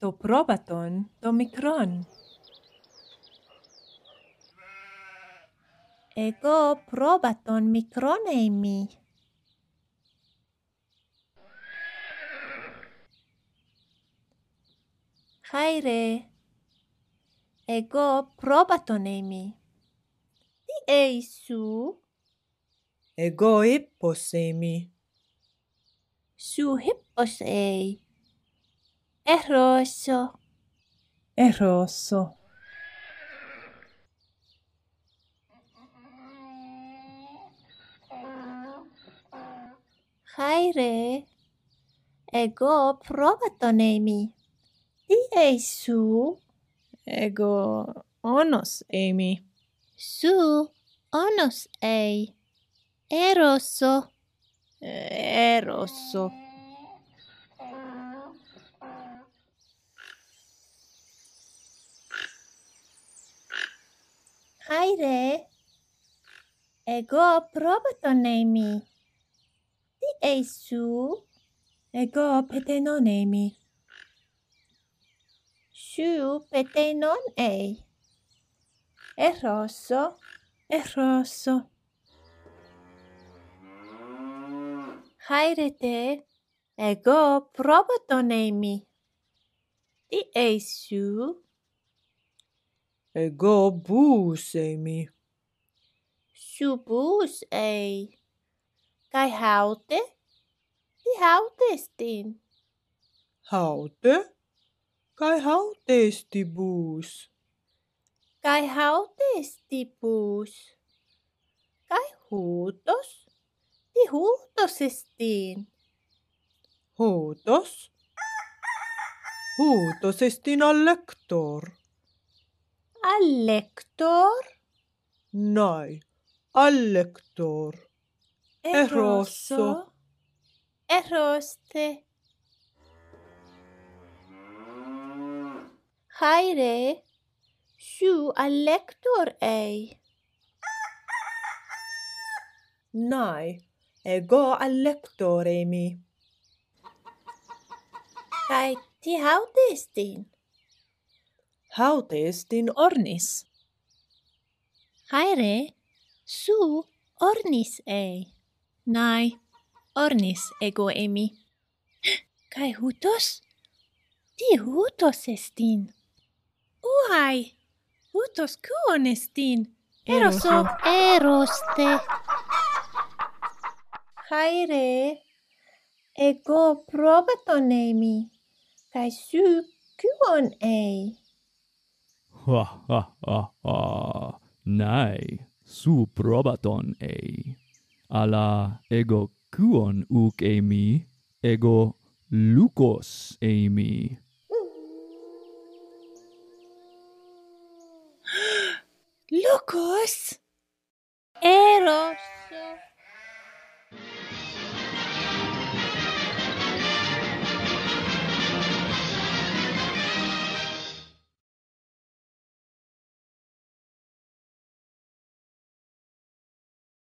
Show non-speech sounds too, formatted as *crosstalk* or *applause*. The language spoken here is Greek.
το πρόβατον το μικρόν. Εγώ πρόβατον μικρόν είμαι. Χάιρε, εγώ πρόβατον είμαι. Τι έι σου, Εγώ ύπος είμαι. σου χίπος έι. Ερώσω, Ερώσω. χάιρε, εγώ πρόβατον είμαι. Τι έι σου, Εγώ όνος είμαι. σου όνος έι. Ερώσω, Έρωσο. Χάιρε, εγώ πρόβατον είμαι. Τι έι σου, Εγώ πετενόν είμαι. σου πετενόν έι. Ερώσω, Ερώσω. χάιρετε, εγώ πρόβατον είμαι. Τι έι Ego mi. Su būs ei. Kai haute? Ti hautestin. Haute? Kai hautesti būs. Kai hautesti būs. Kai huutos? Ti huutosestiin. Huutos? Huutosestin allektor. lector? Nej, al lektor. È rosso. È roste. Hayre, şu al lektor ey. Nej, ego al lektore mi. Kaj ti haŭdis hautes din ornis. Haere, su ornis ei. Nai, ornis ego emi. *gasps* Kai hutos? Ti hutos estin. Uhai, hutos kuon estin. Eroso. Eroste. Haere, ego probaton emi. Kai su kuon ei. Ha ha ha ha. Nai, su probaton ei. Ala ego quon uc emi, ego lucos emi. *gasps* Lucos? Eros.